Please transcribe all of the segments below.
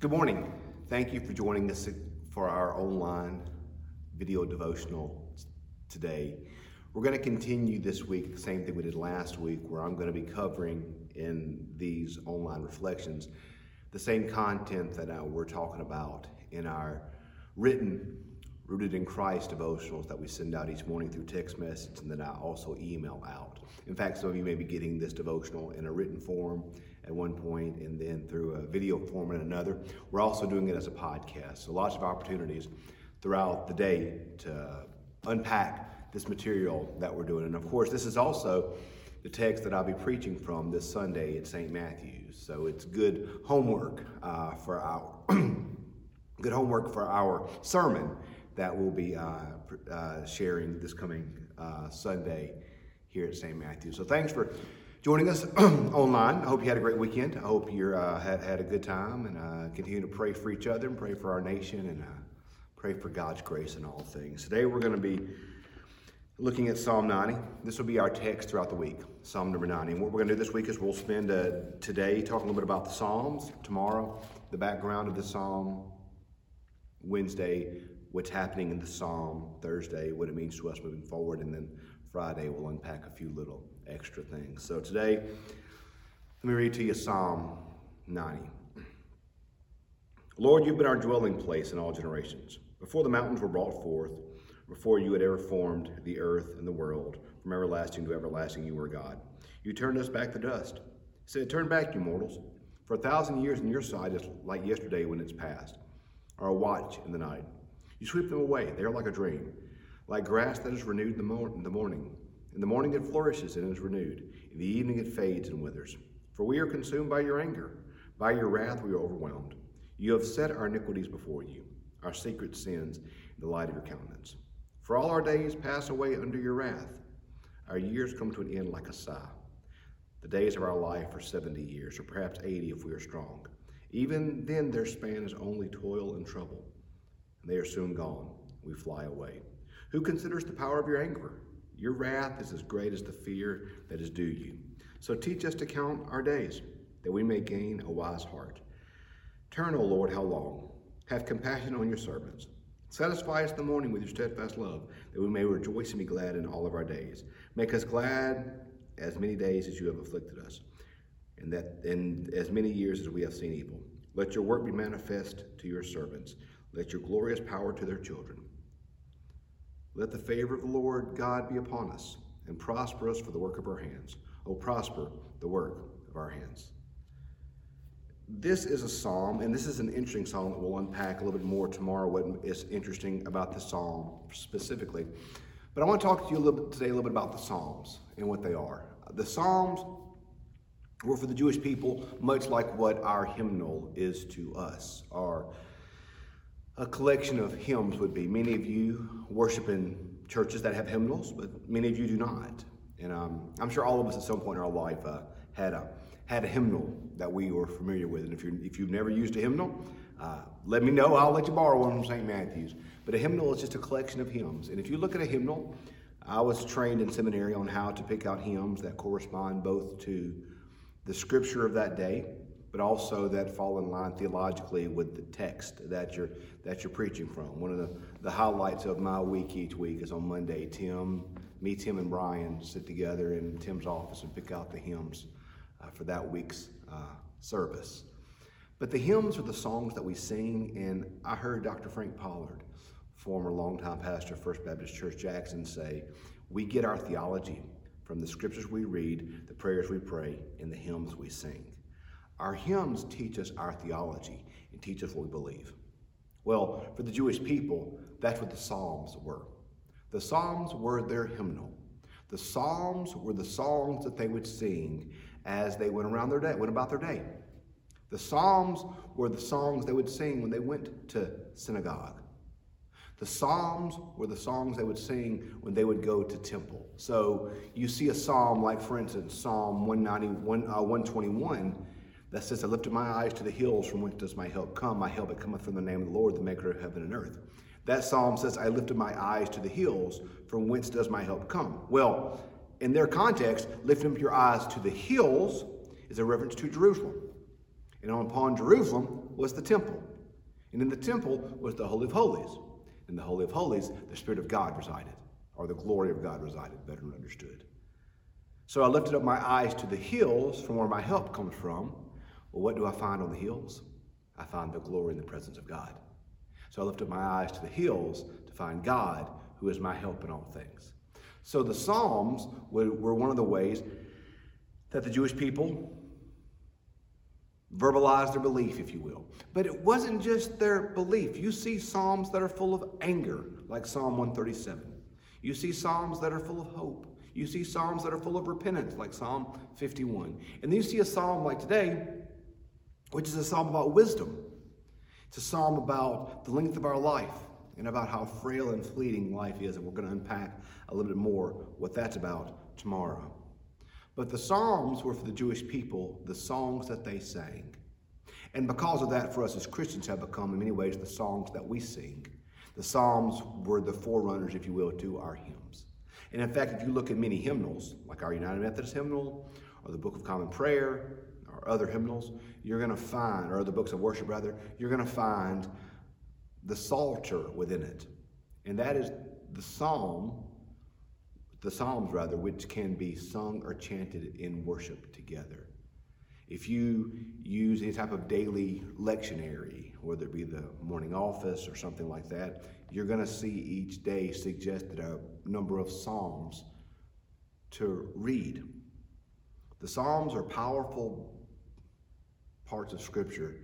Good morning. Thank you for joining us for our online video devotional today. We're going to continue this week the same thing we did last week, where I'm going to be covering in these online reflections the same content that uh, we're talking about in our written Rooted in Christ devotionals that we send out each morning through text message and then I also email out. In fact, some of you may be getting this devotional in a written form at one point and then through a video form in another. We're also doing it as a podcast. So lots of opportunities throughout the day to unpack this material that we're doing. And of course, this is also the text that I'll be preaching from this Sunday at St. Matthew's. So it's good homework uh, for our good homework for our sermon that we'll be uh, uh, sharing this coming uh, Sunday here at St. Matthew. So thanks for joining us online. I hope you had a great weekend. I hope you uh, had, had a good time and uh, continue to pray for each other and pray for our nation and uh, pray for God's grace in all things. Today we're going to be looking at Psalm 90. This will be our text throughout the week, Psalm number 90. And what we're going to do this week is we'll spend today talking a little bit about the Psalms, tomorrow, the background of the Psalm, Wednesday, what's happening in the psalm, Thursday, what it means to us moving forward, and then Friday we'll unpack a few little extra things. So today, let me read to you Psalm 90. Lord, you've been our dwelling place in all generations. Before the mountains were brought forth, before you had ever formed the earth and the world, from everlasting to everlasting, you were God. You turned us back to dust. Said, Turn back, you mortals. For a thousand years in your sight is like yesterday when it's past, or a watch in the night. You sweep them away. They are like a dream, like grass that is renewed in the, mor- the morning. In the morning it flourishes and is renewed. In the evening it fades and withers. For we are consumed by your anger. By your wrath we are overwhelmed. You have set our iniquities before you, our secret sins in the light of your countenance. For all our days pass away under your wrath. Our years come to an end like a sigh. The days of our life are 70 years, or perhaps 80 if we are strong. Even then, their span is only toil and trouble and they are soon gone. We fly away. Who considers the power of your anger? Your wrath is as great as the fear that is due you. So teach us to count our days, that we may gain a wise heart. Turn, O Lord, how long? Have compassion on your servants. Satisfy us in the morning with your steadfast love, that we may rejoice and be glad in all of our days. Make us glad as many days as you have afflicted us, and that in as many years as we have seen evil. Let your work be manifest to your servants. Let your glorious power to their children. Let the favor of the Lord God be upon us, and prosper us for the work of our hands. Oh, prosper the work of our hands. This is a psalm, and this is an interesting psalm that we'll unpack a little bit more tomorrow, what is interesting about the psalm specifically. But I want to talk to you a little bit today a little bit about the psalms and what they are. The psalms were for the Jewish people much like what our hymnal is to us. Our a collection of hymns would be. Many of you worship in churches that have hymnals, but many of you do not. And um, I'm sure all of us at some point in our life uh, had a had a hymnal that we were familiar with. And if you if you've never used a hymnal, uh, let me know. I'll let you borrow one from St. Matthew's. But a hymnal is just a collection of hymns. And if you look at a hymnal, I was trained in seminary on how to pick out hymns that correspond both to the scripture of that day but also that fall in line theologically with the text that you're that you're preaching from. One of the, the highlights of my week each week is on Monday. Tim, me, Tim, and Brian sit together in Tim's office and pick out the hymns uh, for that week's uh, service. But the hymns are the songs that we sing, and I heard Dr. Frank Pollard, former longtime pastor of First Baptist Church Jackson, say, "We get our theology from the scriptures we read, the prayers we pray, and the hymns we sing." Our hymns teach us our theology and teach us what we believe. Well, for the Jewish people, that's what the Psalms were. The Psalms were their hymnal. The Psalms were the songs that they would sing as they went around their day, went about their day. The Psalms were the songs they would sing when they went to synagogue. The Psalms were the songs they would sing when they would go to temple. So you see a psalm like, for instance, Psalm 191, uh, 121 that says, I lifted my eyes to the hills from whence does my help come. My help it cometh from the name of the Lord, the maker of heaven and earth. That psalm says, I lifted my eyes to the hills from whence does my help come. Well, in their context, lifting up your eyes to the hills is a reference to Jerusalem. And upon Jerusalem was the temple. And in the temple was the Holy of Holies. In the Holy of Holies, the Spirit of God resided, or the glory of God resided, better understood. So I lifted up my eyes to the hills from where my help comes from. Well, what do I find on the hills? I find the glory in the presence of God. So I lift up my eyes to the hills to find God, who is my help in all things. So the Psalms were one of the ways that the Jewish people verbalized their belief, if you will. But it wasn't just their belief. You see Psalms that are full of anger, like Psalm 137. You see Psalms that are full of hope. You see Psalms that are full of repentance, like Psalm 51. And then you see a Psalm like today, which is a Psalm about wisdom. It's a Psalm about the length of our life and about how frail and fleeting life is. And we're going to unpack a little bit more what that's about tomorrow. But the Psalms were for the Jewish people the songs that they sang. And because of that, for us as Christians, have become in many ways the songs that we sing. The Psalms were the forerunners, if you will, to our hymns. And in fact, if you look at many hymnals, like our United Methodist hymnal, or the Book of Common Prayer, or other hymnals, you're going to find, or the books of worship rather, you're going to find the Psalter within it. And that is the psalm the Psalms, rather, which can be sung or chanted in worship together. If you use any type of daily lectionary, whether it be the morning office or something like that, you're going to see each day suggested a number of Psalms to read. The Psalms are powerful parts of Scripture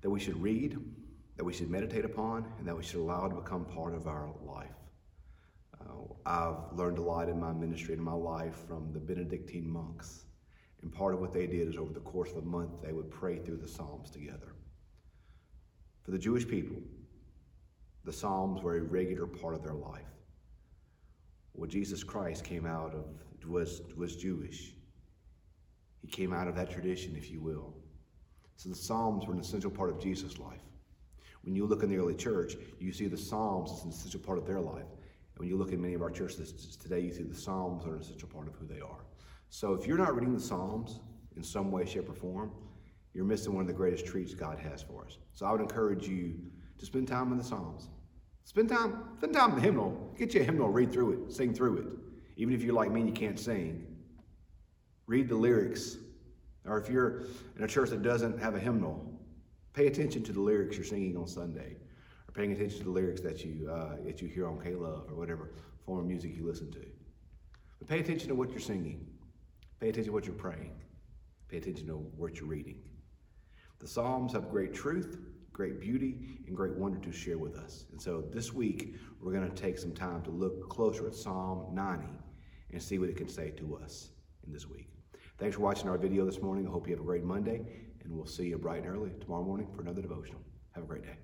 that we should read, that we should meditate upon, and that we should allow to become part of our life. Uh, I've learned a lot in my ministry and my life from the Benedictine monks. And part of what they did is over the course of a month, they would pray through the Psalms together. For the Jewish people, the Psalms were a regular part of their life. Well, Jesus Christ came out of, was, was Jewish. He came out of that tradition, if you will. So the Psalms were an essential part of Jesus' life. When you look in the early church, you see the Psalms as an essential part of their life. And when you look at many of our churches today, you see the Psalms are an essential part of who they are. So if you're not reading the Psalms in some way, shape, or form, you're missing one of the greatest treats God has for us. So I would encourage you to spend time in the Psalms. Spend time, spend time in the hymnal. Get you a hymnal, read through it, sing through it. Even if you're like me and you can't sing, read the lyrics. Or if you're in a church that doesn't have a hymnal, pay attention to the lyrics you're singing on Sunday or paying attention to the lyrics that you uh, that you hear on K-Love or whatever form of music you listen to. But pay attention to what you're singing. Pay attention to what you're praying. Pay attention to what you're reading. The Psalms have great truth, great beauty, and great wonder to share with us. And so this week, we're going to take some time to look closer at Psalm 90 and see what it can say to us in this week. Thanks for watching our video this morning. I hope you have a great Monday, and we'll see you bright and early tomorrow morning for another devotional. Have a great day.